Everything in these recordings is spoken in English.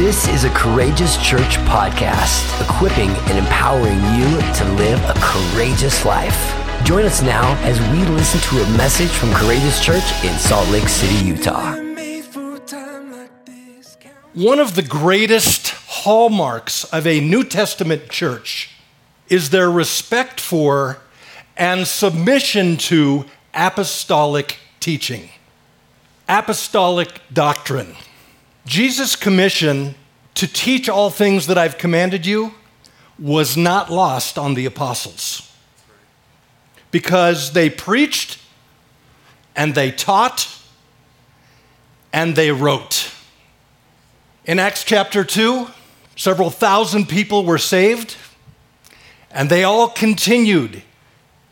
This is a Courageous Church podcast, equipping and empowering you to live a courageous life. Join us now as we listen to a message from Courageous Church in Salt Lake City, Utah. One of the greatest hallmarks of a New Testament church is their respect for and submission to apostolic teaching, apostolic doctrine. Jesus' commission to teach all things that I've commanded you was not lost on the apostles because they preached and they taught and they wrote. In Acts chapter 2, several thousand people were saved, and they all continued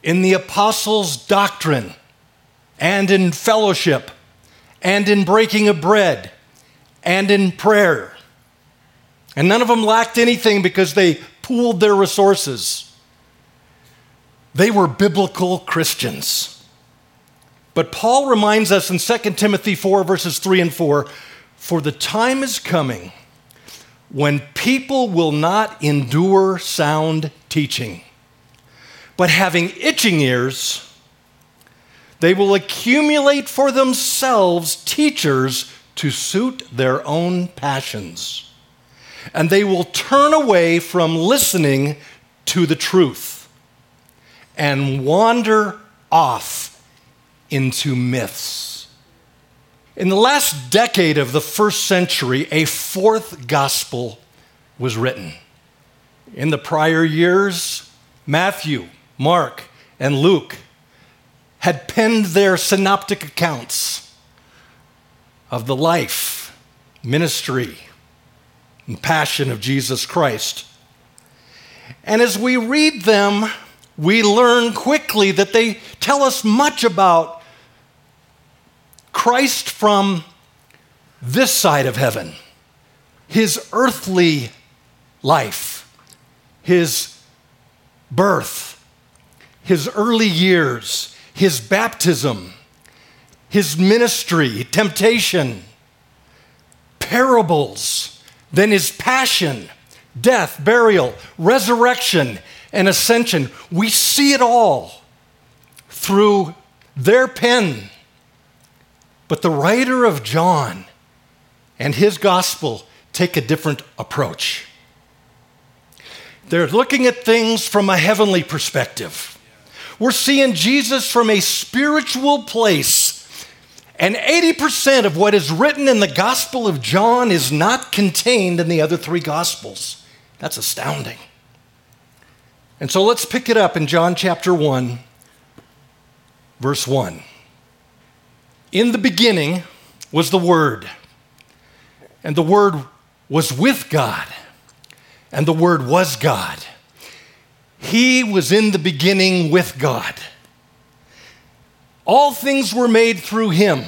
in the apostles' doctrine and in fellowship and in breaking of bread and in prayer. And none of them lacked anything because they pooled their resources. They were biblical Christians. But Paul reminds us in 2 Timothy 4, verses 3 and 4 For the time is coming when people will not endure sound teaching, but having itching ears, they will accumulate for themselves teachers to suit their own passions. And they will turn away from listening to the truth and wander off into myths. In the last decade of the first century, a fourth gospel was written. In the prior years, Matthew, Mark, and Luke had penned their synoptic accounts of the life, ministry, and passion of Jesus Christ. And as we read them, we learn quickly that they tell us much about Christ from this side of heaven, his earthly life, his birth, his early years, his baptism, his ministry, temptation, parables, then his passion, death, burial, resurrection, and ascension. We see it all through their pen. But the writer of John and his gospel take a different approach. They're looking at things from a heavenly perspective. We're seeing Jesus from a spiritual place and 80% of what is written in the Gospel of John is not contained in the other three Gospels. That's astounding. And so let's pick it up in John chapter 1, verse 1. In the beginning was the Word, and the Word was with God, and the Word was God. He was in the beginning with God. All things were made through him.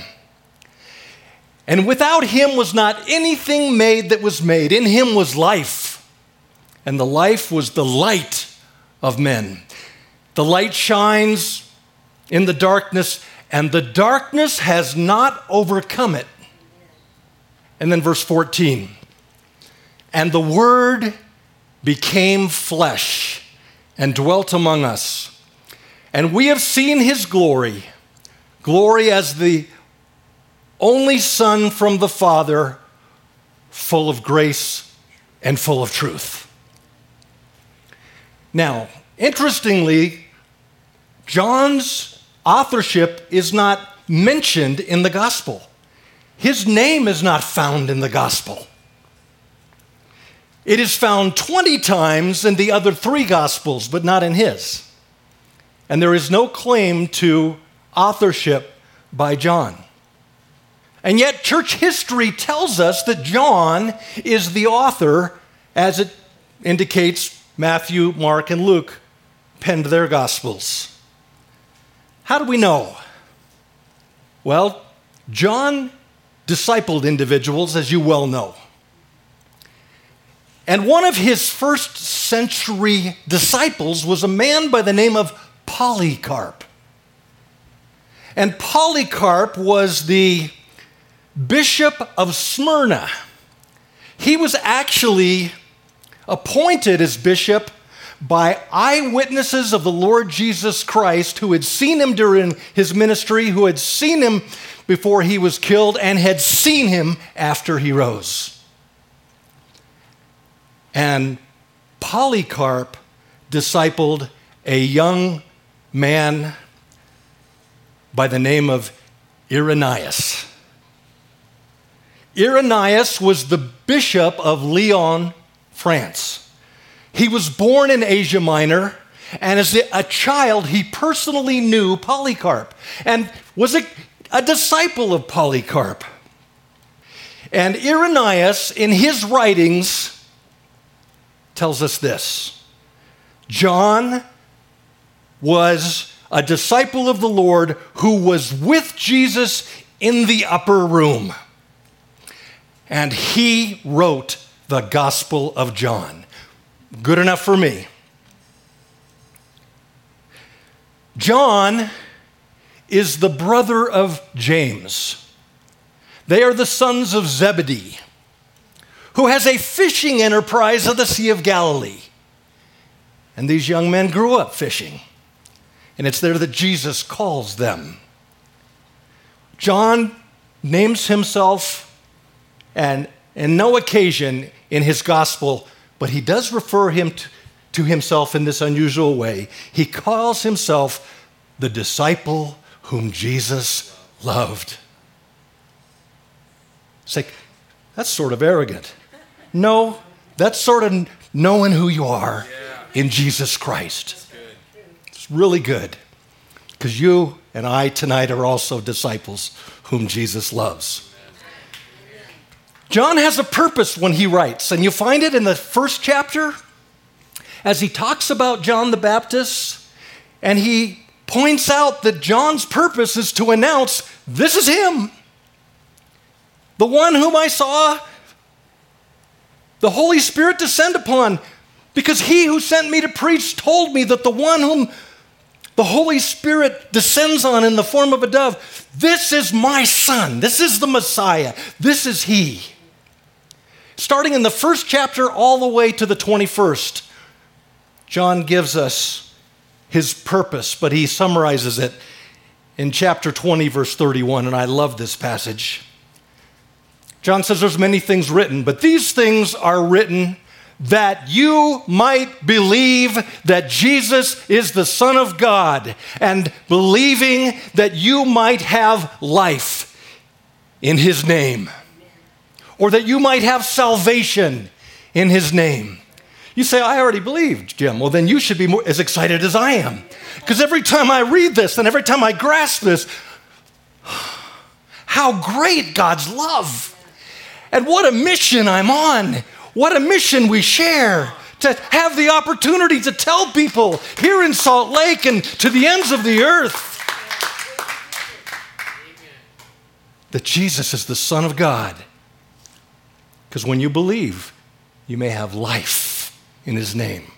And without him was not anything made that was made. In him was life, and the life was the light of men. The light shines in the darkness, and the darkness has not overcome it. And then verse 14 and the Word became flesh and dwelt among us, and we have seen his glory Glory as the only Son from the Father, full of grace and full of truth. Now, interestingly, John's authorship is not mentioned in the gospel. His name is not found in the gospel. It is found 20 times in the other three gospels, but not in his. And there is no claim to authorship by John. And yet, church history tells us that John is the author, as it indicates Matthew, Mark, and Luke penned their gospels. How do we know? Well, John discipled individuals, as you well know. And one of his first century disciples was a man by the name of Polycarp. And Polycarp was the bishop of Smyrna. he was actually appointed as bishop by eyewitnesses of the Lord Jesus Christ who had seen him during his ministry, who had seen him before he was killed, and had seen him after he rose. And Polycarp discipled a young man by the name of Irenaeus. Irenaeus was the bishop of Lyon, France. He was born in Asia Minor, and as a child, he personally knew Polycarp and was a, a disciple of Polycarp. And Irenaeus, in his writings, tells us this John was a disciple of the Lord who was with Jesus in the upper room. And he wrote the Gospel of John. Good enough for me. John is the brother of James. They are the sons of Zebedee, who has a fishing enterprise of the Sea of Galilee. And these young men grew up fishing. And it's there that Jesus calls them. John names himself, and in no occasion in his gospel but he does refer him to, to himself in this unusual way. He calls himself the disciple whom Jesus loved. It's like, that's sort of arrogant. No, that's sort of knowing who you are in Jesus Christ. Really good because you and I tonight are also disciples whom Jesus loves. John has a purpose when he writes, and you find it in the first chapter as he talks about John the Baptist, and he points out that John's purpose is to announce this is him, the one whom I saw the Holy Spirit descend upon, because he who sent me to preach told me that the one whom the Holy Spirit descends on in the form of a dove, this is my son, this is the Messiah, this is he. Starting in the first chapter all the way to the 21st, John gives us his purpose, but he summarizes it in chapter 20, verse 31, and I love this passage. John says there's many things written, but these things are written that you might believe that Jesus is the Son of God, and believing that you might have life in his name or that you might have salvation in his name. You say, I already believed, Jim. Well, then you should be more, as excited as I am. Because every time I read this and every time I grasp this, how great God's love. And what a mission I'm on. What a mission we share to have the opportunity to tell people here in Salt Lake and to the ends of the earth that Jesus is the Son of God because when you believe, you may have life in his name.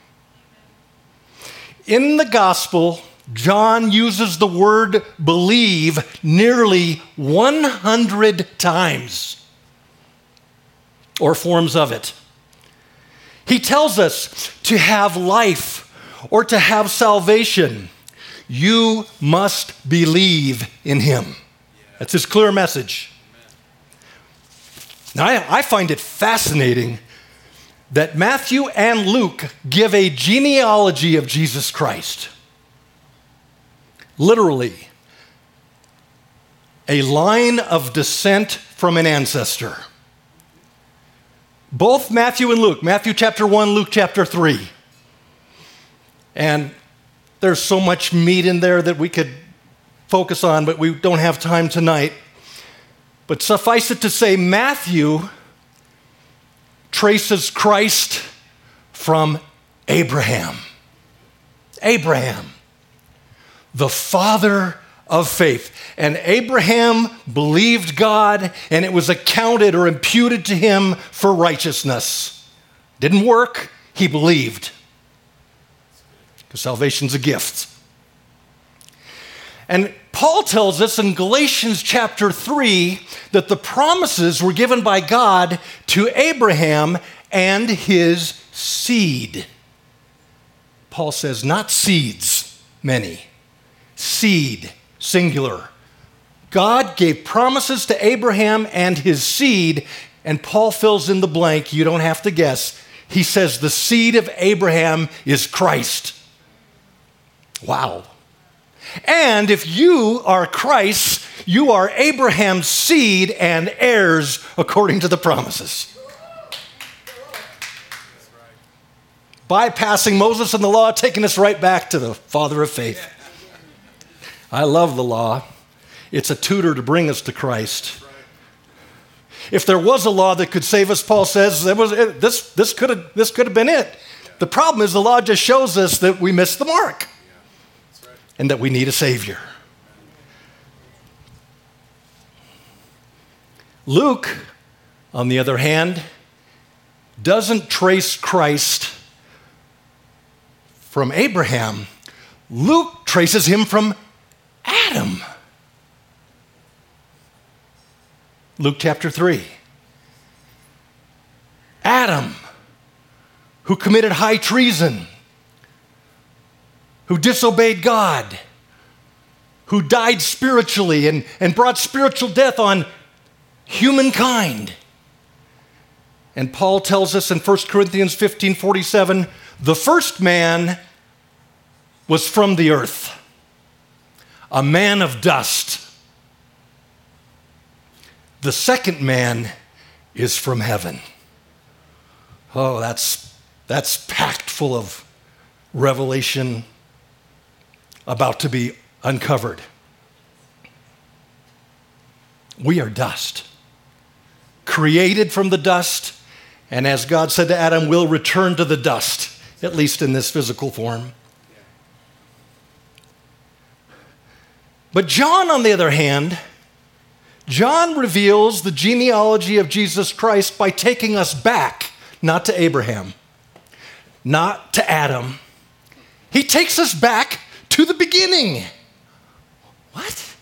In the gospel, John uses the word believe nearly 100 times, or forms of it. He tells us to have life or to have salvation, you must believe in him. That's his clear message. Now, I, I find it fascinating that Matthew and Luke give a genealogy of Jesus Christ. Literally, a line of descent from an ancestor. Both Matthew and Luke, Matthew chapter 1, Luke chapter 3. And there's so much meat in there that we could focus on, but we don't have time tonight. But suffice it to say, Matthew traces Christ from Abraham. Abraham, the father of faith. And Abraham believed God, and it was accounted or imputed to him for righteousness. Didn't work, he believed. Because salvation's a gift. And Paul tells us in Galatians chapter 3 that the promises were given by God to Abraham and his seed. Paul says, not seeds, many, seed, singular. God gave promises to Abraham and his seed, and Paul fills in the blank. You don't have to guess. He says, the seed of Abraham is Christ. Wow. And if you are Christ, you are Abraham's seed and heirs according to the promises. Bypassing Moses and the law, taking us right back to the father of faith. I love the law. It's a tutor to bring us to Christ. If there was a law that could save us, Paul says, was, this, this, could have, this could have been it. The problem is the law just shows us that we missed the mark and that we need a Savior. Luke, on the other hand, doesn't trace Christ from Abraham. Luke traces him from Adam. Luke chapter 3. Adam, who committed high treason who disobeyed God, who died spiritually and, and brought spiritual death on humankind. And Paul tells us in 1 Corinthians 15 47 the first man was from the earth, a man of dust. The second man is from heaven. Oh, that's, that's packed full of revelation about to be uncovered. We are dust, created from the dust, and as God said to Adam, we'll return to the dust, at least in this physical form. But John, on the other hand, John reveals the genealogy of Jesus Christ by taking us back, not to Abraham, not to Adam. He takes us back to the beginning. What?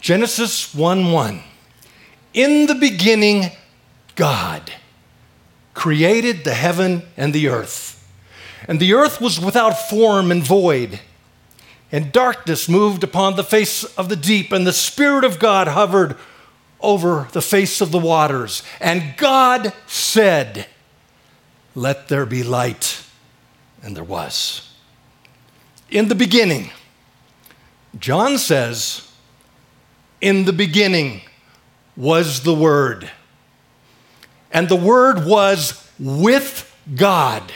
Genesis 1 1. In the beginning, God created the heaven and the earth. And the earth was without form and void. And darkness moved upon the face of the deep, and the Spirit of God hovered over the face of the waters. And God said, Let there be light. And there was. In the beginning, John says, in the beginning was the Word. And the Word was with God.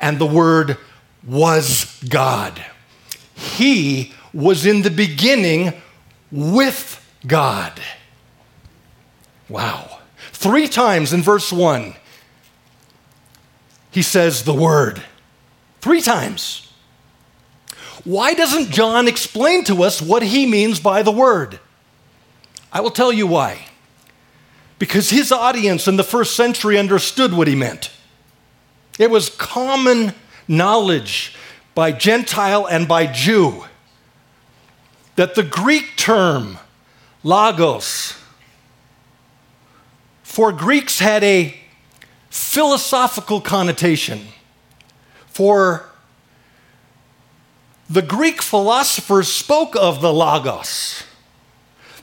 And the Word was God. He was in the beginning with God. Wow. Three times in verse 1, he says the word three times. Why doesn't John explain to us what he means by the word? I will tell you why. Because his audience in the first century understood what he meant. It was common knowledge by Gentile and by Jew that the Greek term logos for Greeks had a philosophical connotation. For the Greek philosophers spoke of the Logos.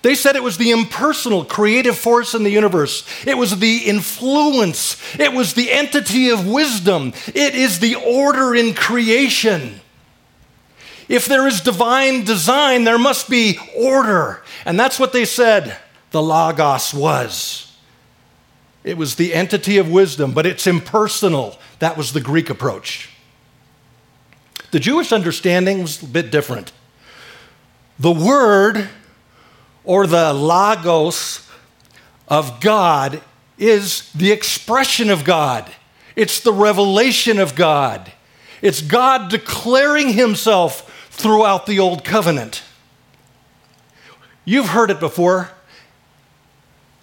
They said it was the impersonal creative force in the universe. It was the influence. It was the entity of wisdom. It is the order in creation. If there is divine design, there must be order. And that's what they said the Logos was. It was the entity of wisdom, but it's impersonal. That was the Greek approach. The Jewish understanding was a bit different. The word or the logos of God is the expression of God, it's the revelation of God. It's God declaring himself throughout the old covenant. You've heard it before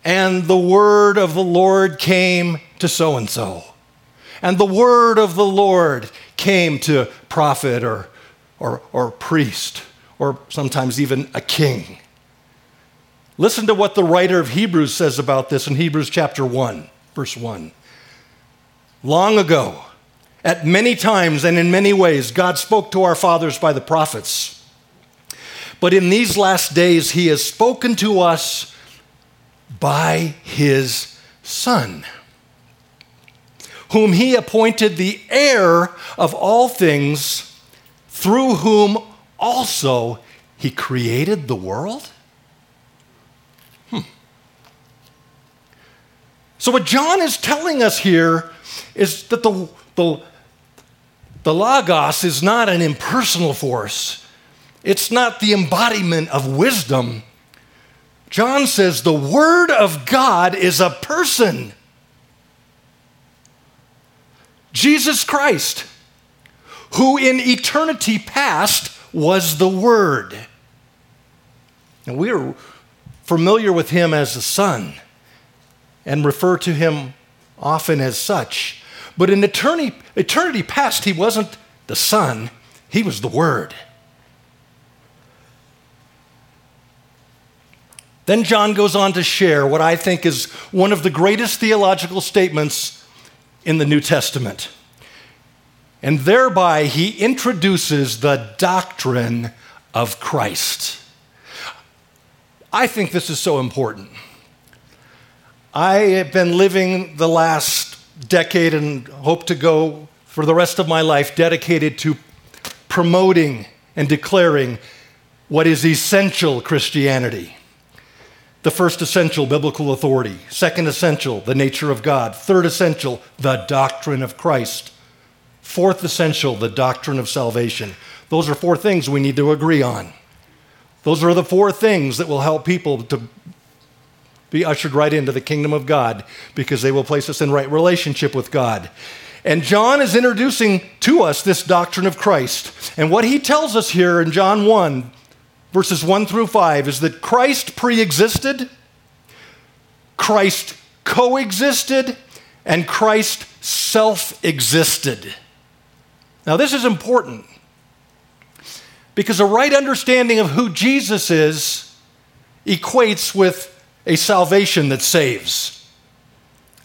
and the word of the Lord came to so and so. And the word of the Lord came to prophet or, or, or priest or sometimes even a king. Listen to what the writer of Hebrews says about this in Hebrews chapter 1, verse 1. Long ago, at many times and in many ways, God spoke to our fathers by the prophets. But in these last days, He has spoken to us by His Son, whom He appointed the heir of all things, through whom also He created the world? Hmm. So, what John is telling us here is that the, the, the Logos is not an impersonal force, it's not the embodiment of wisdom. John says the Word of God is a person. Jesus Christ, who in eternity past was the Word. And we are familiar with him as the Son and refer to him often as such. But in eternity, eternity past, he wasn't the Son, he was the Word. Then John goes on to share what I think is one of the greatest theological statements in the New Testament. And thereby, he introduces the doctrine of Christ. I think this is so important. I have been living the last decade and hope to go for the rest of my life dedicated to promoting and declaring what is essential Christianity. The first essential, biblical authority. Second essential, the nature of God. Third essential, the doctrine of Christ. Fourth essential, the doctrine of salvation. Those are four things we need to agree on. Those are the four things that will help people to be ushered right into the kingdom of God because they will place us in right relationship with God. And John is introducing to us this doctrine of Christ. And what he tells us here in John 1, verses 1 through 5, is that Christ pre existed, Christ coexisted, and Christ self existed. Now, this is important because a right understanding of who Jesus is equates with a salvation that saves.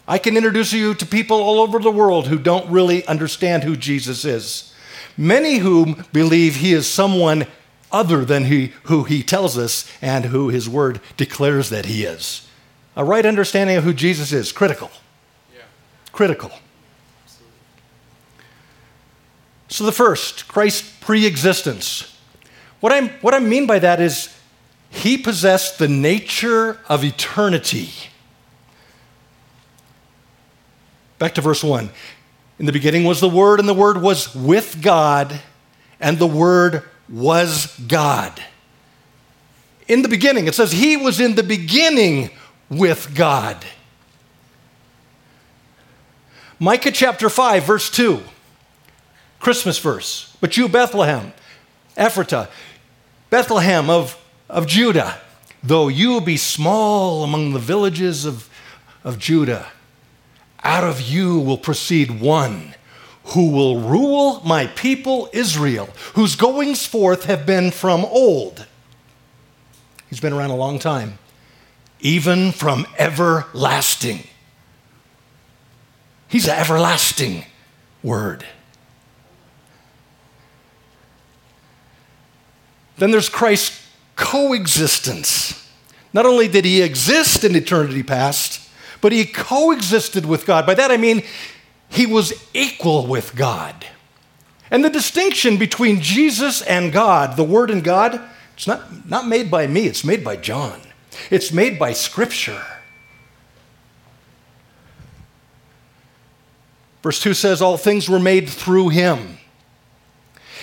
I can introduce you to people all over the world who don't really understand who Jesus is. Many whom believe he is someone other than he, who he tells us and who his word declares that he is. A right understanding of who Jesus is, critical. Yeah. Critical. Absolutely. So, the first, Christ's pre existence. What, i what I mean by that is he possessed the nature of eternity. Back to verse 1. In the beginning was the Word, and the Word was with God, and the Word was God. In the beginning, it says He was in the beginning with God. Micah chapter 5, verse 2, Christmas verse. But you, Bethlehem, Ephratah, Bethlehem of of Judah, though you be small among the villages of, of Judah, out of you will proceed one who will rule my people Israel, whose goings forth have been from old. He's been around a long time, even from everlasting. He's an everlasting word. Then there's Christ coexistence. Not only did he exist in eternity past, but he coexisted with God. By that I mean he was equal with God. And the distinction between Jesus and God, the Word and God, it's not, not made by me, it's made by John. It's made by Scripture. Verse 2 says, All things were made through him.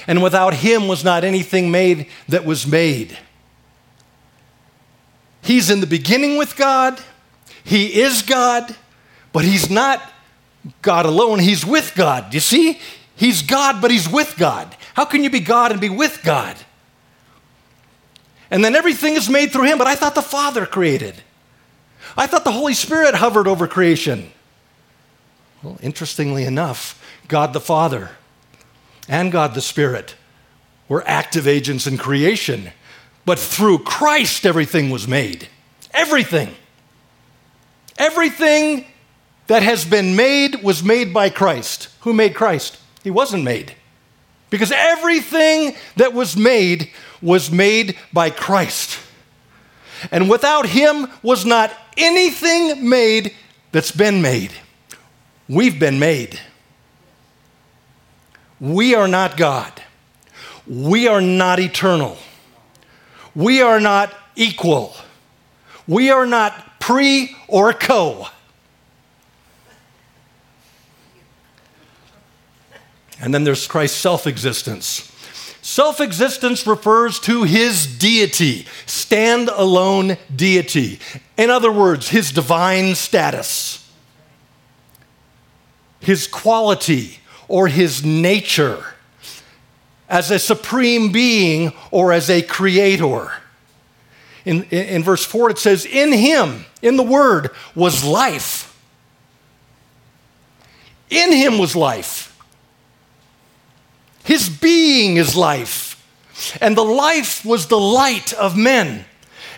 And without him was not anything made that was made. He's in the beginning with God, He is God, but He's not God alone, He's with God. You see? He's God, but He's with God. How can you be God and be with God? And then everything is made through Him, but I thought the Father created. I thought the Holy Spirit hovered over creation. Well, interestingly enough, God the Father and God the Spirit were active agents in creation, but through Christ everything was made. Everything. Everything that has been made was made by Christ. Who made Christ? He wasn't made. Because everything that was made was made by Christ. And without him was not anything made that's been made. We've been made. We are not God. We are not eternal. We are not equal. We are not pre or co. And then there's Christ's self existence. Self existence refers to his deity, stand alone deity. In other words, his divine status, his quality or his nature as a supreme being or as a creator. In, in, in, verse 4, it says, In him, in the Word, was life. In him was life. His being is life. And the life was the light of men.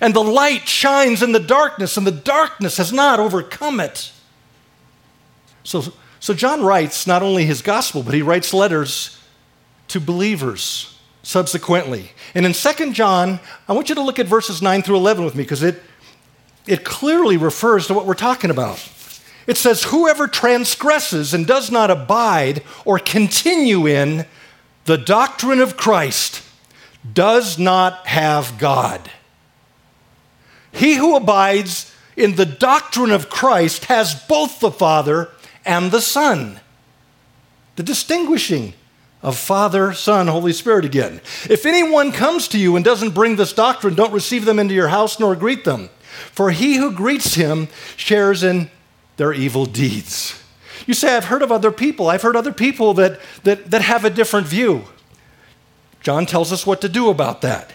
And the light shines in the darkness, and the darkness has not overcome it. So, so John writes not only his gospel, but he writes letters to believers subsequently. And in 2 John, I want you to look at verses 9 through 11 with me because it, it clearly refers to what we're talking about. It says, Whoever transgresses and does not abide or continue in the doctrine of Christ does not have God. He who abides in the doctrine of Christ has both the Father and the Son. The distinguishing of Father, Son, Holy Spirit again. If anyone comes to you and doesn't bring this doctrine, don't receive them into your house nor greet them. For he who greets him shares in their evil deeds. You say, I've heard of other people. I've heard other people that, that, that have a different view. John tells us what to do about that.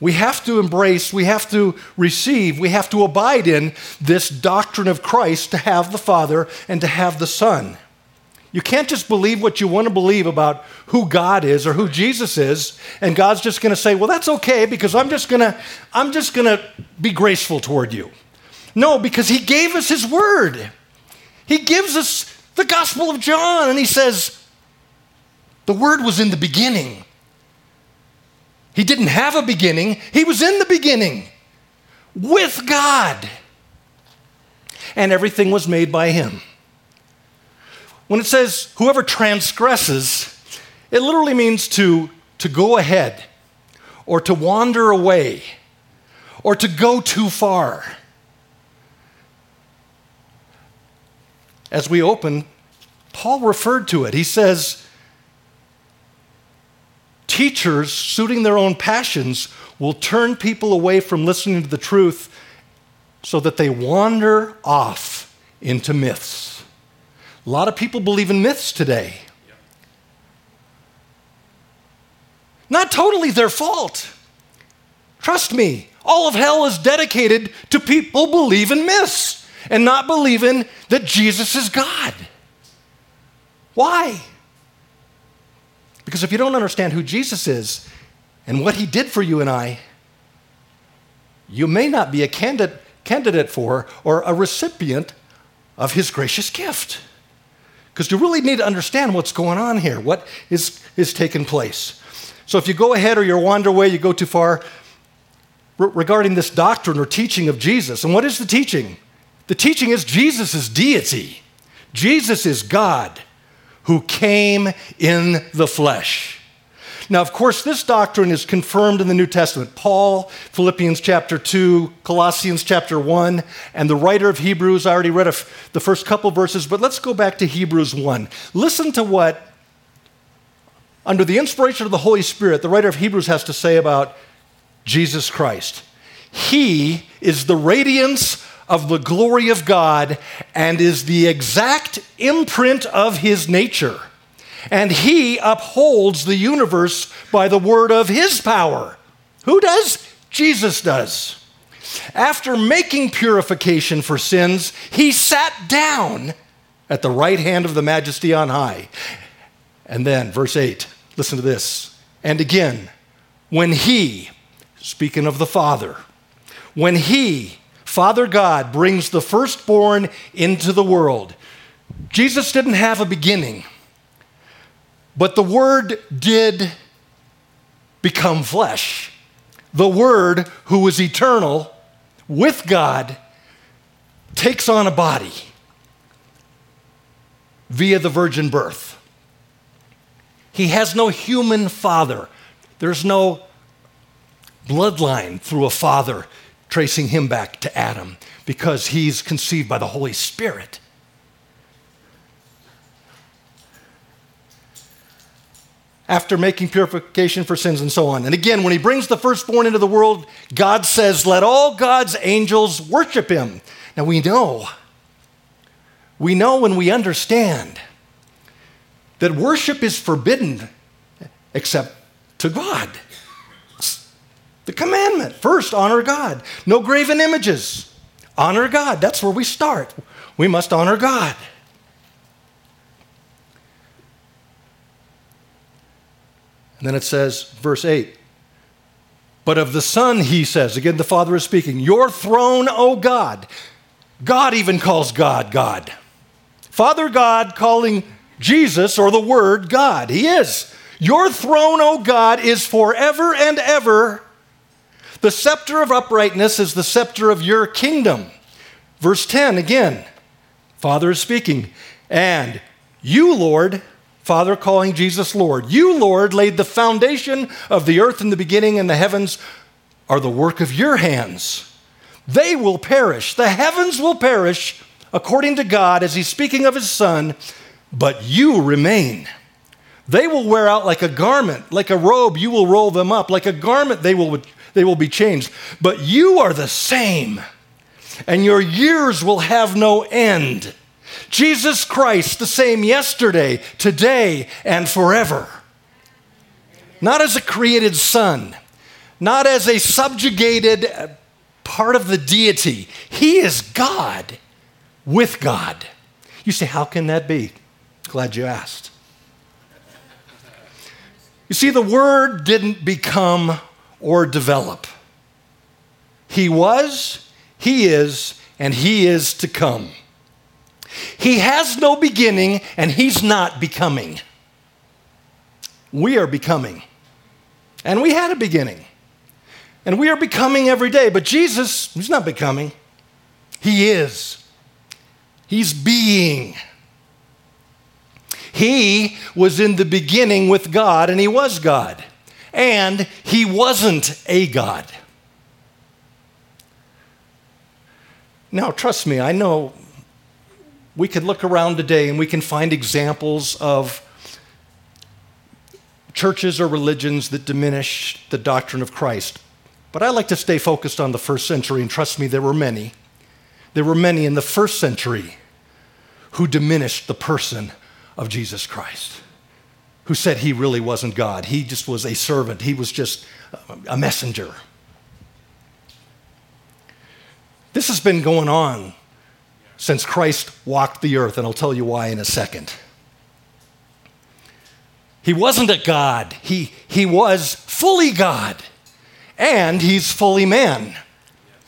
We have to embrace, we have to receive, we have to abide in this doctrine of Christ to have the Father and to have the Son. You can't just believe what you want to believe about who God is or who Jesus is, and God's just going to say, "Well, that's okay because I'm just going to I'm just going to be graceful toward you." No, because he gave us his word. He gives us the Gospel of John, and he says, The Word was in the beginning. He didn't have a beginning, he was in the beginning with God. And everything was made by him. When it says, whoever transgresses, it literally means to, to go ahead or to wander away or to go too far. as we open, Paul referred to it. He says, Teachers, suiting their own passions, will turn people away from listening to the truth so that they wander off into myths. A lot of people believe in myths today. Not totally their fault. Trust me, all of hell is dedicated to people believing myths and not believing that Jesus is God. Why? Because if you don't understand who Jesus is and what he did for you and I, you may not be a candidate, candidate for or a recipient of his gracious gift. Because you really need to understand what's going on here, what is, is taking place. So if you go ahead or you wander away, you go too far regarding this doctrine or teaching of Jesus. And what is the teaching? The teaching is Jesus is deity. Jesus is God who came in the flesh. Now, of course, this doctrine is confirmed in the New Testament. Paul, Philippians chapter 2, Colossians chapter 1, and the writer of Hebrews. I already read the first couple verses, but let's go back to Hebrews 1. Listen to what, under the inspiration of the Holy Spirit, the writer of Hebrews has to say about Jesus Christ. He is the radiance of the glory of God and is the exact imprint of his nature. And he upholds the universe by the word of his power. Who does? Jesus does. After making purification for sins, he sat down at the right hand of the majesty on high. And then, verse 8, listen to this. And again, when He, speaking of the Father, when He, Father God, brings the firstborn into the world, Jesus didn't have a beginning, but the Word did become flesh. The Word, who was eternal with God, takes on a body via the virgin birth. He has no human father. There's no bloodline through a father tracing him back to Adam because he's conceived by the Holy Spirit. After making purification for sins and so on. And again, when he brings the firstborn into the world, God says, Let all God's angels worship him. Now we know, we know when we understand that worship is forbidden except to God. The commandment first, honor God. No graven images. Honor God. That's where we start. We must honor God. And then it says, verse 8, but of the Son, he says, again, the Father is speaking, Your throne, O God. God even calls God God. Father God calling Jesus or the Word God. He is. Your throne, O God, is forever and ever. The scepter of uprightness is the scepter of your kingdom. Verse 10 again, Father is speaking. And you, Lord, Father calling Jesus Lord, you, Lord, laid the foundation of the earth in the beginning, and the heavens are the work of your hands. They will perish. The heavens will perish according to God as he's speaking of his son, but you remain. They will wear out like a garment, like a robe, you will roll them up. Like a garment, they will, they will be changed. But you are the same, and your years will have no end. Jesus Christ, the same yesterday, today, and forever. Not as a created son, not as a subjugated part of the deity. He is God with God. You say, How can that be? Glad you asked. You see, the Word didn't become or develop. He was, He is, and He is to come. He has no beginning, and He's not becoming. We are becoming. And we had a beginning. And we are becoming every day. But Jesus, he's not becoming, he is. He's being. He was in the beginning with God, and he was God. And he wasn't a God. Now, trust me, I know we can look around today and we can find examples of churches or religions that diminish the doctrine of Christ. But I like to stay focused on the first century, and trust me, there were many. There were many in the first century who diminished the person of Jesus Christ, who said he really wasn't God. He just was a servant, he was just a messenger. This has been going on since Christ walked the earth, and I'll tell you why in a second. He wasn't a God, he, he was fully God and he's fully man.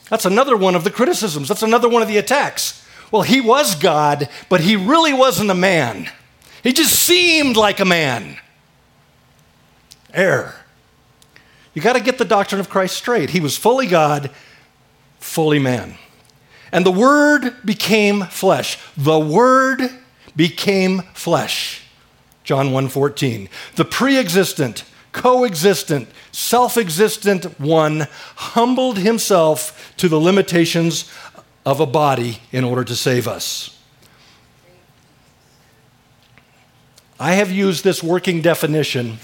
That's another one of the criticisms. That's another one of the attacks. Well, he was God, but he really wasn't a man. He just seemed like a man. Error. You got to get the doctrine of Christ straight. He was fully God, fully man. And the Word became flesh. The Word became flesh. John 1:14. The pre-existent, coexistent, self existent one humbled himself to the limitations of a body in order to save us. I have used this working definition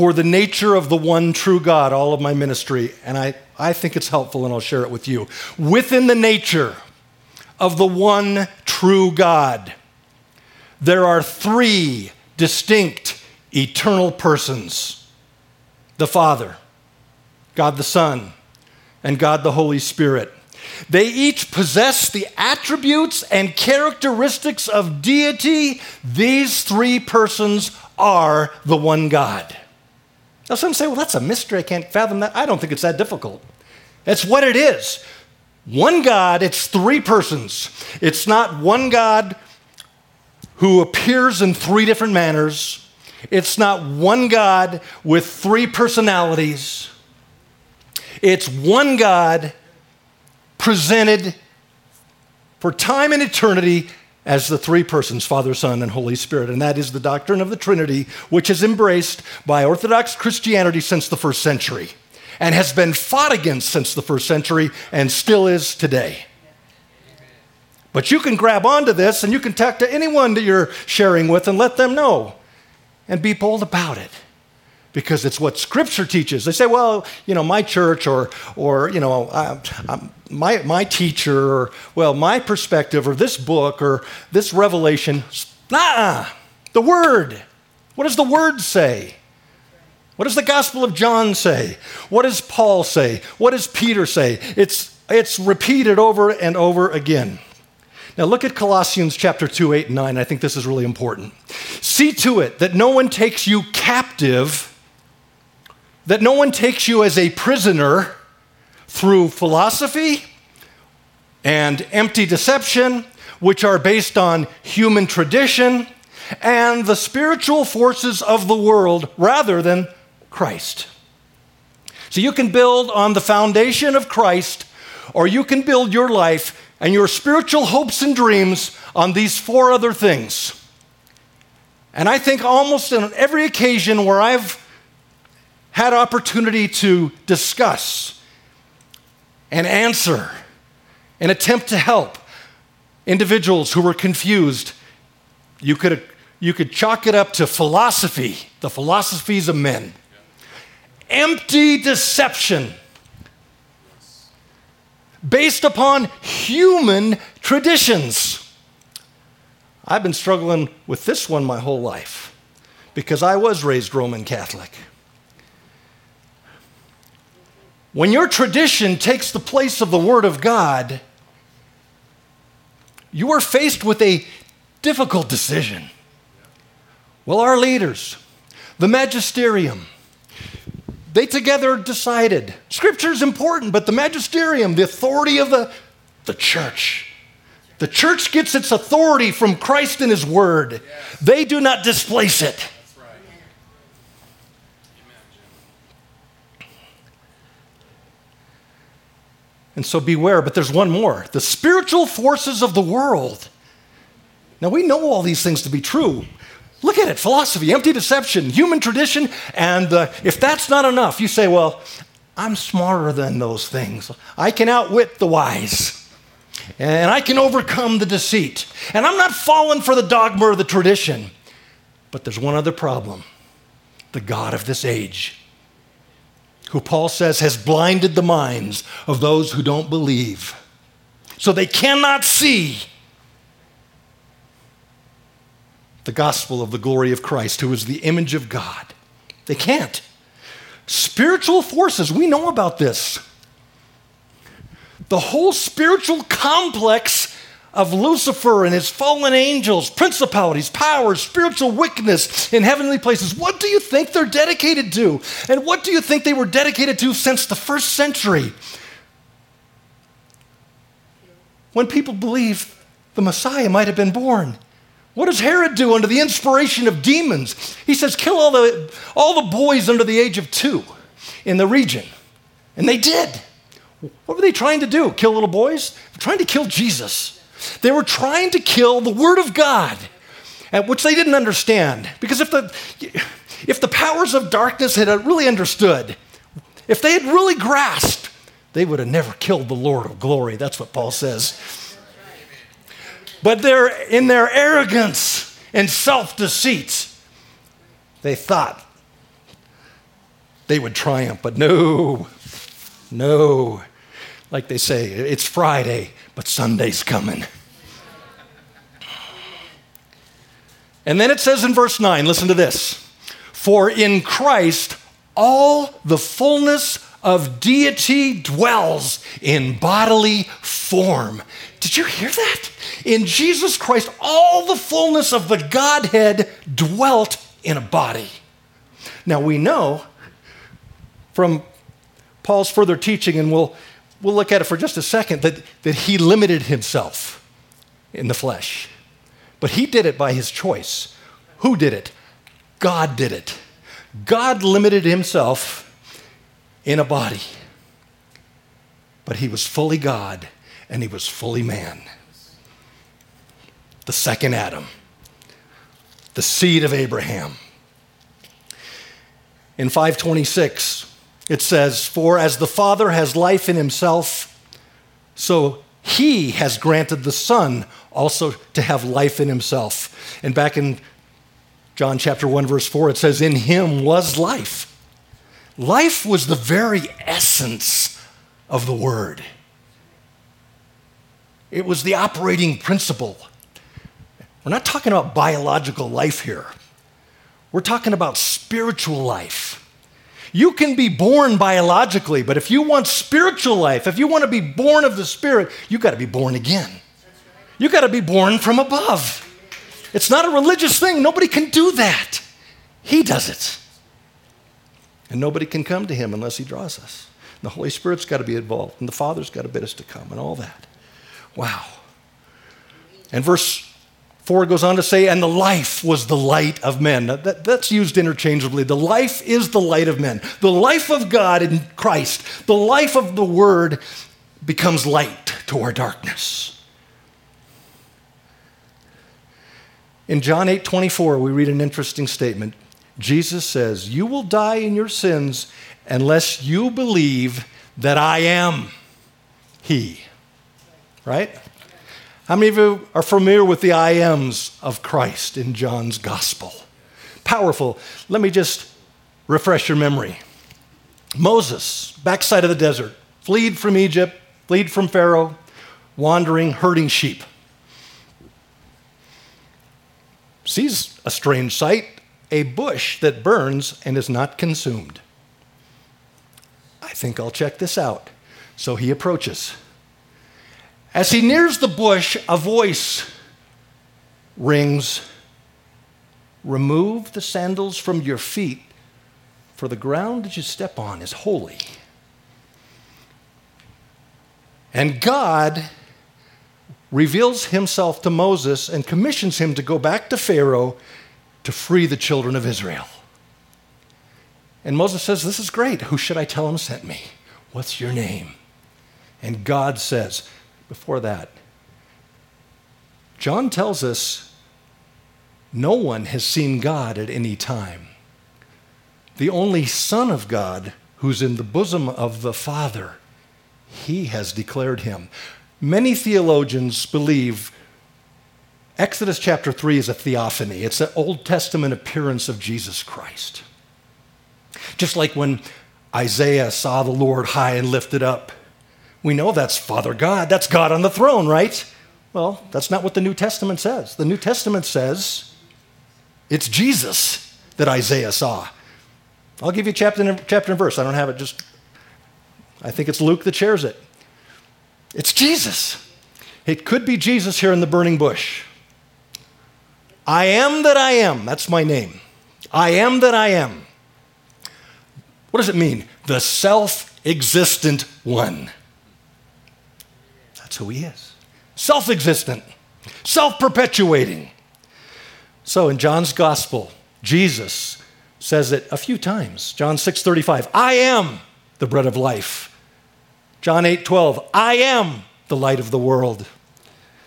for the nature of the one true God all of my ministry, and I, I think it's helpful and I'll share it with you. Within the nature of the one true God, there are three distinct eternal persons the Father, God the Son, and God the Holy Spirit. They each possess the attributes and characteristics of deity. These three persons are the one God. Now, some say, well, that's a mystery. I can't fathom that. I don't think it's that difficult. It's what it is. One God, it's three persons. It's not one God who appears in three different manners. It's not one God with three personalities. It's one God presented for time and eternity as the three persons, Father, Son, and Holy Spirit. And that is the doctrine of the Trinity, which is embraced by Orthodox Christianity since the first century and has been fought against since the first century and still is today. But you can grab onto this and you can talk to anyone that you're sharing with and let them know and be bold about it because it's what Scripture teaches. They say, well, you know, my church or, or you know, uh, um, my, my teacher or, well, my perspective or this book or this revelation. Nah, the Word. What does the Word say? What does the Gospel of John say? What does Paul say? What does Peter say? It's, it's repeated over and over again. Now look at Colossians chapter 2, 8, and 9. I think this is really important. See to it that no one takes you captive, that no one takes you as a prisoner through philosophy and empty deception, which are based on human tradition and the spiritual forces of the world rather than Christ. So you can build on the foundation of Christ, or you can build your life and your spiritual hopes and dreams on these four other things. And I think almost on every occasion where I've had opportunity to discuss and answer and attempt to help individuals who were confused, you could, you could chalk it up to philosophy, the philosophies of men. Empty deception based upon human traditions. I've been struggling with this one my whole life because I was raised Roman Catholic. When your tradition takes the place of the Word of God, you are faced with a difficult decision. Well, our leaders, the magisterium, they together decided scripture is important, but the magisterium, the authority of the, the church, the church gets its authority from Christ and His Word. They do not displace it. And so beware, but there's one more the spiritual forces of the world. Now, we know all these things to be true. Look at it philosophy, empty deception, human tradition. And uh, if that's not enough, you say, well, I'm smarter than those things. I can outwit the wise. And I can overcome the deceit. And I'm not falling for the dogma or the tradition. But there's one other problem the God of this age, who Paul says has blinded the minds of those who don't believe. So they cannot see the gospel of the glory of Christ, who is the image of God. They can't. Spiritual forces, we know about this. The whole spiritual complex of Lucifer and his fallen angels, principalities, powers, spiritual wickedness in heavenly places. What do you think they're dedicated to? And what do you think they were dedicated to since the first century? When people believed the Messiah might have been born. What does Herod do under the inspiration of demons? He says, kill all the, all the boys under the age of two in the region. And they did. What were they trying to do? Kill little boys? trying to kill Jesus. They were trying to kill the Word of God, which they didn't understand. Because if the, if the powers of darkness had really understood, if they had really grasped, they would have never killed the Lord of glory. That's what Paul says. But they're in their arrogance and self deceit. They thought they would triumph, but no, no. Like they say, it's Friday, but Sunday's coming. And then it says in verse 9, listen to this For in Christ all the fullness of deity dwells in bodily form. Did you hear that? In Jesus Christ, all the fullness of the Godhead dwelt in a body. Now we know from Paul's further teaching, and we'll, we'll look at it for just a second, that, that he limited himself in the flesh. But he did it by his choice. Who did it? God did it. God limited himself in a body, but he was fully God and he was fully man. The second Adam, the seed of Abraham. In 526, it says, For as the Father has life in himself, so he has granted the Son also to have life in himself. And back in John chapter 1, verse 4, it says, In him was life. Life was the very essence of the Word, it was the operating principle. We're not talking about biological life here, we're talking about spiritual life. You can be born biologically, but if you want spiritual life, if you want to be born of the Spirit, you've got to be born again. You've got to be born from above. It's not a religious thing. Nobody can do that. He does it. And nobody can come to him unless he draws us. The Holy Spirit's got to be involved, and the Father's got to bid us to come, and all that. Wow. And verse 4 goes on to say, and the life was the light of men. That, that's used interchangeably. The life is the light of men. The life of God in Christ, the life of the Word becomes light to our darkness. In John 8 24, we read an interesting statement. Jesus says, You will die in your sins unless you believe that I am He. Right? How many of you are familiar with the I ams of Christ in John's gospel? Powerful. Let me just refresh your memory. Moses, backside of the desert, fled from Egypt, fled from Pharaoh, wandering, herding sheep. Sees a strange sight, a bush that burns and is not consumed. I think I'll check this out. So he approaches. As he nears the bush, a voice rings Remove the sandals from your feet, for the ground that you step on is holy. And God reveals himself to Moses and commissions him to go back to Pharaoh to free the children of Israel. And Moses says, This is great. Who should I tell him sent me? What's your name? And God says, before that. John tells us no one has seen God at any time. The only Son of God, who's in the bosom of the Father, he has declared him. Many theologians believe Exodus chapter 3 is a theophany, it's an Old Testament appearance of Jesus Christ. Just like when Isaiah saw the Lord high and lifted up we know that's Father God. That's God on the throne, right? Well, that's not what the New Testament says. The New Testament says it's Jesus that Isaiah saw. I'll give you chapter and, chapter and verse. I don't have it just, I think it's Luke that shares it. It's Jesus. It could be Jesus here in the burning bush. I am that I am. That's my name. I am that I am. What does it mean? The self existent one. That's who he is self existent, self perpetuating. So in John's gospel, Jesus says it a few times. John 6 35, I am the bread of life. John 8 12, I am the light of the world.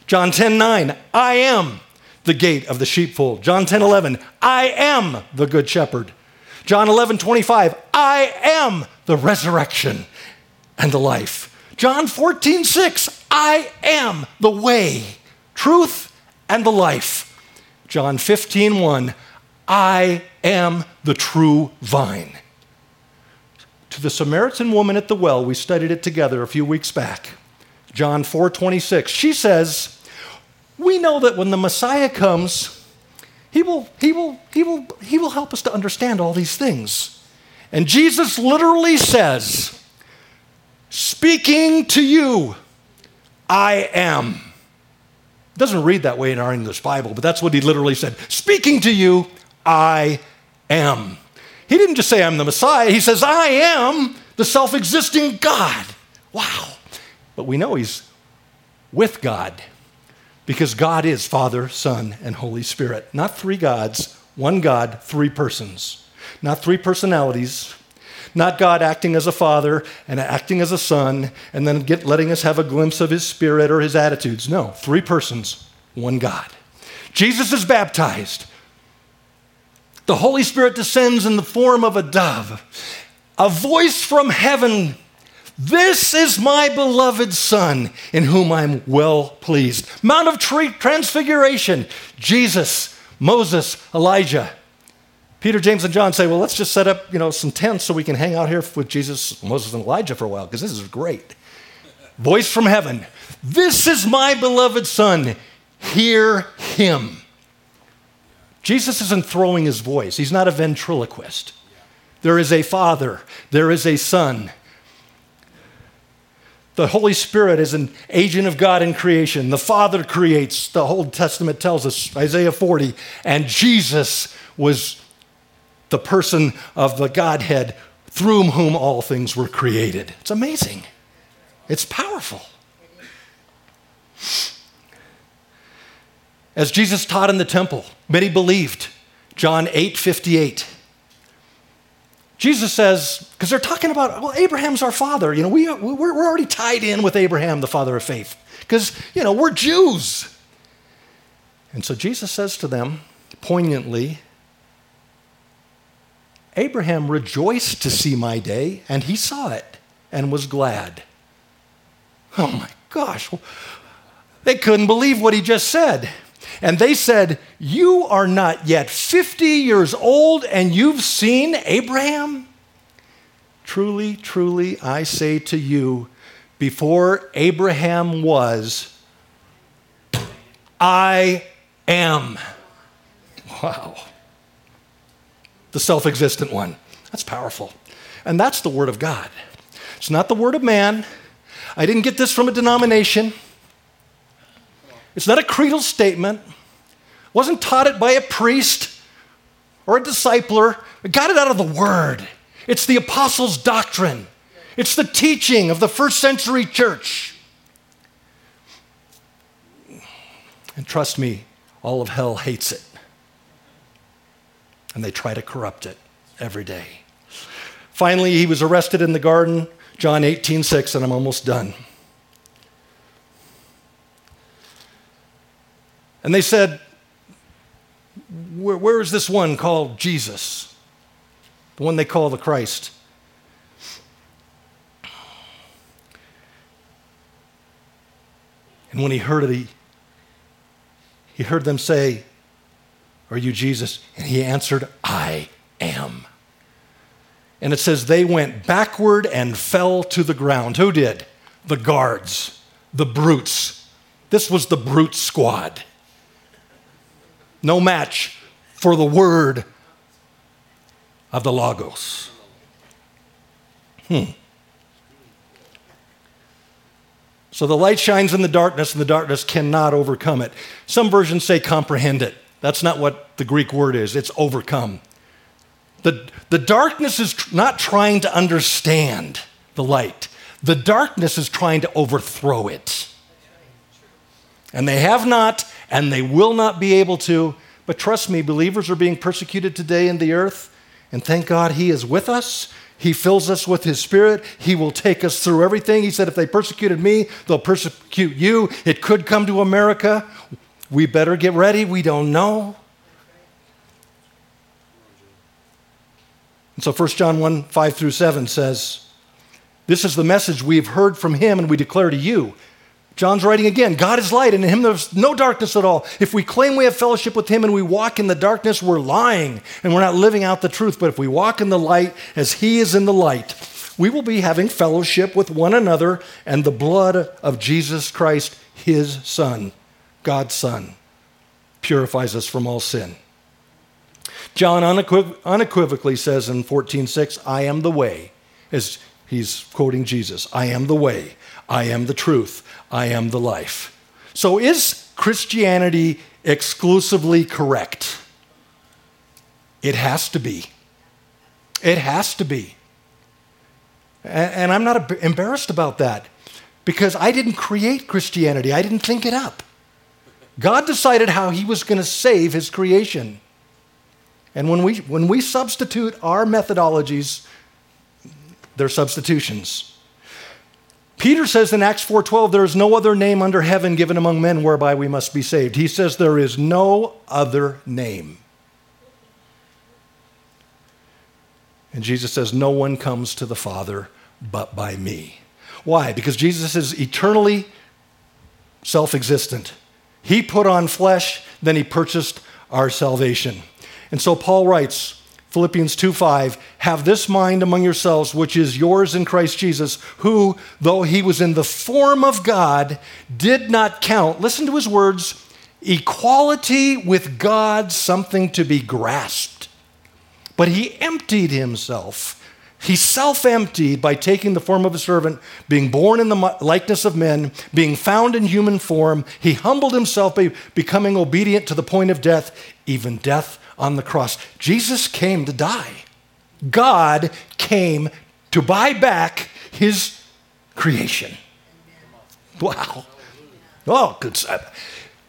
John 10 9, I am the gate of the sheepfold. John 10 11, I am the good shepherd. John 11 25, I am the resurrection and the life. John 14 6, I am the way, truth, and the life. John 15, 1, I am the true vine. To the Samaritan woman at the well, we studied it together a few weeks back. John 4, 26, she says, We know that when the Messiah comes, he will, he, will, he, will, he will help us to understand all these things. And Jesus literally says, Speaking to you, I am. It doesn't read that way in our English Bible, but that's what he literally said. Speaking to you, I am. He didn't just say, I'm the Messiah. He says, I am the self existing God. Wow. But we know he's with God because God is Father, Son, and Holy Spirit. Not three gods, one God, three persons. Not three personalities, not God acting as a father and acting as a son and then get, letting us have a glimpse of his spirit or his attitudes. No, three persons, one God. Jesus is baptized. The Holy Spirit descends in the form of a dove. A voice from heaven this is my beloved Son, in whom I'm well pleased. Mount of Transfiguration, Jesus, Moses, Elijah. Peter, James, and John say, well, let's just set up you know, some tents so we can hang out here with Jesus, Moses, and Elijah for a while, because this is great. Voice from heaven This is my beloved Son. Hear him. Jesus isn't throwing his voice, he's not a ventriloquist. There is a Father, there is a Son. The Holy Spirit is an agent of God in creation. The Father creates, the Old Testament tells us, Isaiah 40, and Jesus was the person of the Godhead through whom all things were created. It's amazing. It's powerful. As Jesus taught in the temple, many believed. John 8 58. Jesus says, because they're talking about, well, Abraham's our father. You know, we, we're, we're already tied in with Abraham, the father of faith, because, you know, we're Jews. And so Jesus says to them, poignantly, Abraham rejoiced to see my day, and he saw it and was glad. Oh my gosh. They couldn't believe what he just said. And they said, You are not yet 50 years old, and you've seen Abraham? Truly, truly, I say to you, before Abraham was, I am. Wow the self existent one. That's powerful. And that's the Word of God. It's not the Word of man. I didn't get this from a denomination. It's not a creedal statement. Wasn't taught it by a priest or a discipler. I got it out of the Word. It's the apostles' doctrine, it's the teaching of the first century church. And trust me, all of hell hates it and they try to corrupt it every day. Finally, he was arrested in the garden, John 18, 6, and I'm almost done. And they said, where, is this one called Jesus? The one they call the Christ. And when he heard it, he, he heard them say, are you Jesus? And he answered, I am. And it says they went backward and fell to the ground. Who did? The guards, the brutes. This was the brute squad. No match for the word of the Logos. Hmm. So the light shines in the darkness, and the darkness cannot overcome it. Some versions say comprehend it. That's not what the Greek word is, it's overcome. The, the darkness is tr- not trying to understand the light, the darkness is trying to overthrow it. And they have not, and they will not be able to. But trust me, believers are being persecuted today in the earth, and thank God He is with us. He fills us with His Spirit. He will take us through everything. He said, If they persecuted me, they'll persecute you. It could come to America. We better get ready. We don't know. And so 1 John 1 5 through 7 says, This is the message we've heard from him and we declare to you. John's writing again God is light, and in him there's no darkness at all. If we claim we have fellowship with him and we walk in the darkness, we're lying and we're not living out the truth. But if we walk in the light as he is in the light, we will be having fellowship with one another, and the blood of Jesus Christ, his Son, God's Son, purifies us from all sin. John unequivocally says in 14:6, "I am the way," as he's quoting Jesus. "I am the way, I am the truth, I am the life." So is Christianity exclusively correct? It has to be. It has to be. And I'm not embarrassed about that because I didn't create Christianity, I didn't think it up. God decided how He was going to save His creation. And when we, when we substitute our methodologies, they're substitutions. Peter says in Acts 4:12 there is no other name under heaven given among men whereby we must be saved. He says there is no other name. And Jesus says no one comes to the Father but by me. Why? Because Jesus is eternally self-existent. He put on flesh, then he purchased our salvation. And so Paul writes, Philippians 2:5, have this mind among yourselves which is yours in Christ Jesus, who though he was in the form of God, did not count, listen to his words, equality with God something to be grasped. But he emptied himself. He self emptied by taking the form of a servant, being born in the likeness of men, being found in human form. He humbled himself by becoming obedient to the point of death, even death on the cross. Jesus came to die. God came to buy back his creation. Wow. Oh, good.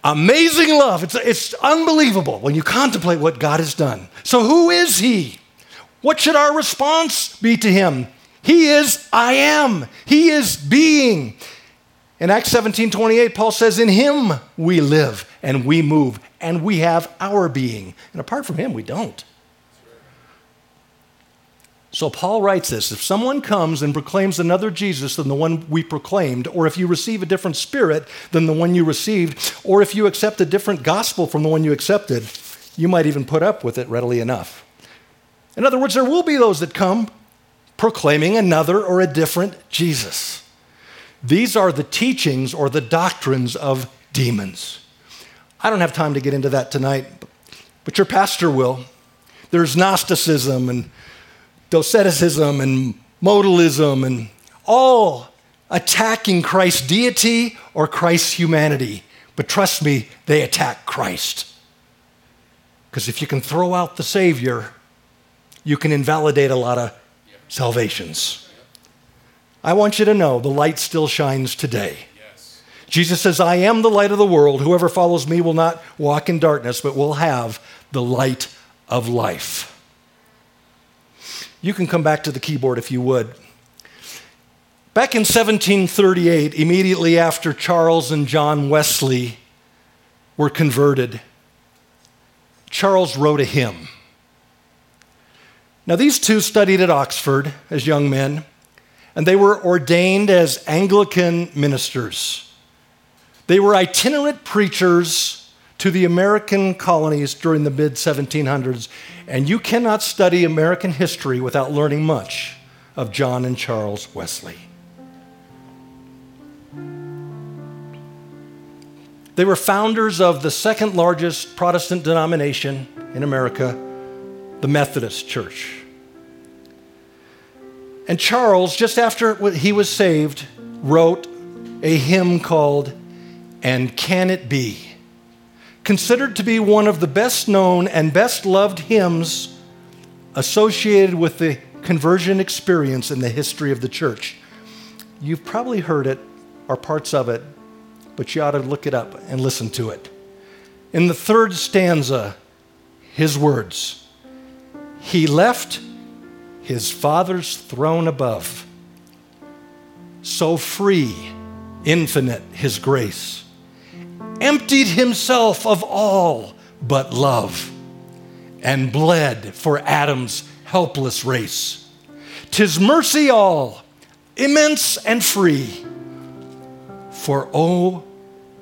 Amazing love. It's, it's unbelievable when you contemplate what God has done. So, who is he? What should our response be to him? He is I am. He is being. In Acts 17 28, Paul says, In him we live and we move and we have our being. And apart from him, we don't. So Paul writes this if someone comes and proclaims another Jesus than the one we proclaimed, or if you receive a different spirit than the one you received, or if you accept a different gospel from the one you accepted, you might even put up with it readily enough. In other words, there will be those that come proclaiming another or a different Jesus. These are the teachings or the doctrines of demons. I don't have time to get into that tonight, but your pastor will. There's Gnosticism and Doceticism and modalism and all attacking Christ's deity or Christ's humanity. But trust me, they attack Christ. Because if you can throw out the Savior, you can invalidate a lot of salvations. I want you to know the light still shines today. Jesus says, I am the light of the world. Whoever follows me will not walk in darkness, but will have the light of life. You can come back to the keyboard if you would. Back in 1738, immediately after Charles and John Wesley were converted, Charles wrote a hymn. Now, these two studied at Oxford as young men, and they were ordained as Anglican ministers. They were itinerant preachers to the American colonies during the mid 1700s, and you cannot study American history without learning much of John and Charles Wesley. They were founders of the second largest Protestant denomination in America, the Methodist Church. And Charles, just after he was saved, wrote a hymn called And Can It Be? Considered to be one of the best known and best loved hymns associated with the conversion experience in the history of the church. You've probably heard it or parts of it, but you ought to look it up and listen to it. In the third stanza, his words He left his Father's throne above, so free, infinite his grace, emptied himself of all but love, and bled for Adam's helpless race. Tis mercy all, immense and free. For, oh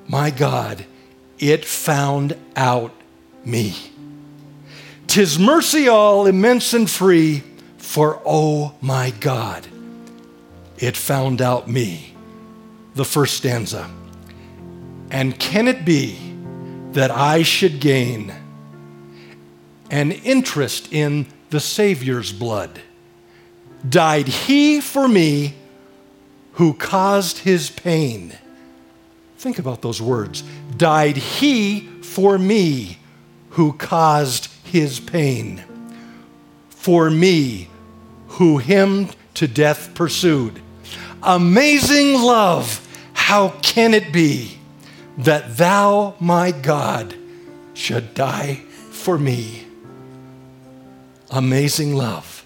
my God, it found out me. Tis mercy all, immense and free for oh my God, it found out me. The first stanza. And can it be that I should gain an interest in the Savior's blood? Died he for me who caused his pain? Think about those words. Died he for me who caused his pain? for me, who him to death pursued. Amazing love, how can it be that thou, my God, should die for me? Amazing love,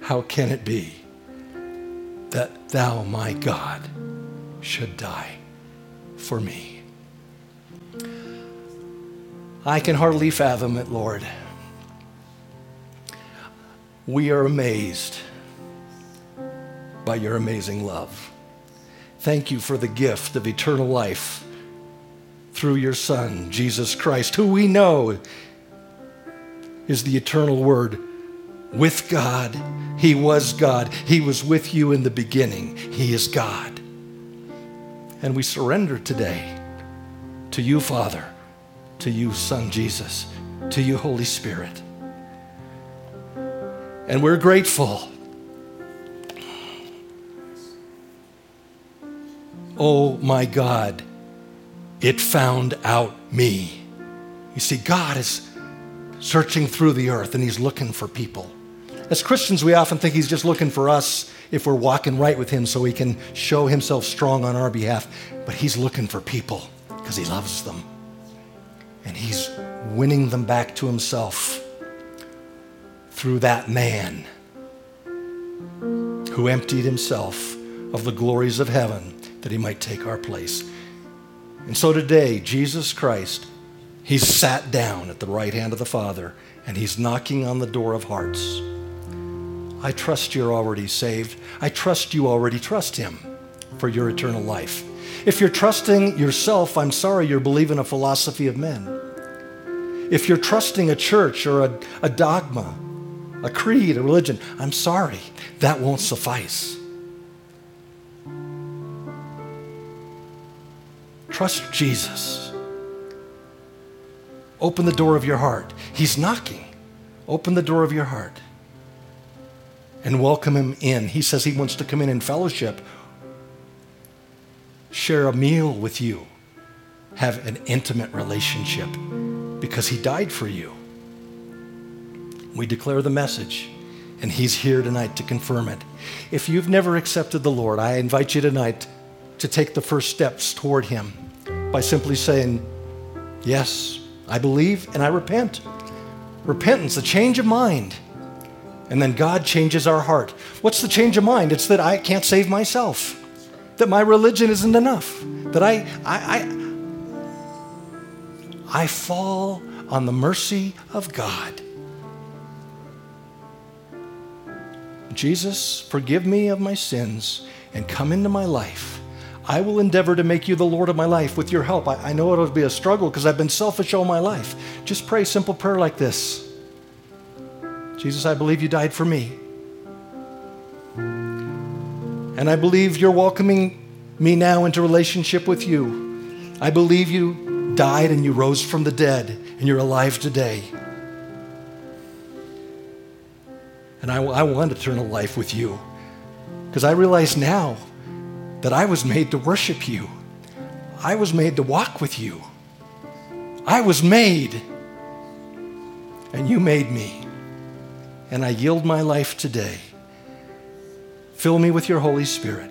how can it be that thou, my God, should die for me? I can hardly fathom it, Lord. We are amazed by your amazing love. Thank you for the gift of eternal life through your Son, Jesus Christ, who we know is the eternal Word with God. He was God. He was with you in the beginning. He is God. And we surrender today to you, Father, to you, Son Jesus, to you, Holy Spirit. And we're grateful. Oh my God, it found out me. You see, God is searching through the earth and He's looking for people. As Christians, we often think He's just looking for us if we're walking right with Him so He can show Himself strong on our behalf. But He's looking for people because He loves them. And He's winning them back to Himself through that man who emptied himself of the glories of heaven that he might take our place. And so today, Jesus Christ, he's sat down at the right hand of the Father and he's knocking on the door of hearts. I trust you're already saved. I trust you already trust him for your eternal life. If you're trusting yourself, I'm sorry you're believing a philosophy of men. If you're trusting a church or a, a dogma, a creed, a religion. I'm sorry, that won't suffice. Trust Jesus. Open the door of your heart. He's knocking. Open the door of your heart and welcome him in. He says he wants to come in and fellowship, share a meal with you, have an intimate relationship because he died for you. We declare the message, and He's here tonight to confirm it. If you've never accepted the Lord, I invite you tonight to take the first steps toward Him by simply saying, Yes, I believe and I repent. Repentance, a change of mind. And then God changes our heart. What's the change of mind? It's that I can't save myself, that my religion isn't enough, that I, I, I, I fall on the mercy of God. Jesus, forgive me of my sins and come into my life. I will endeavor to make you the Lord of my life with your help. I, I know it'll be a struggle because I've been selfish all my life. Just pray simple prayer like this Jesus, I believe you died for me. And I believe you're welcoming me now into relationship with you. I believe you died and you rose from the dead and you're alive today. And I, I want eternal life with you. Because I realize now that I was made to worship you, I was made to walk with you. I was made, and you made me. And I yield my life today. Fill me with your Holy Spirit.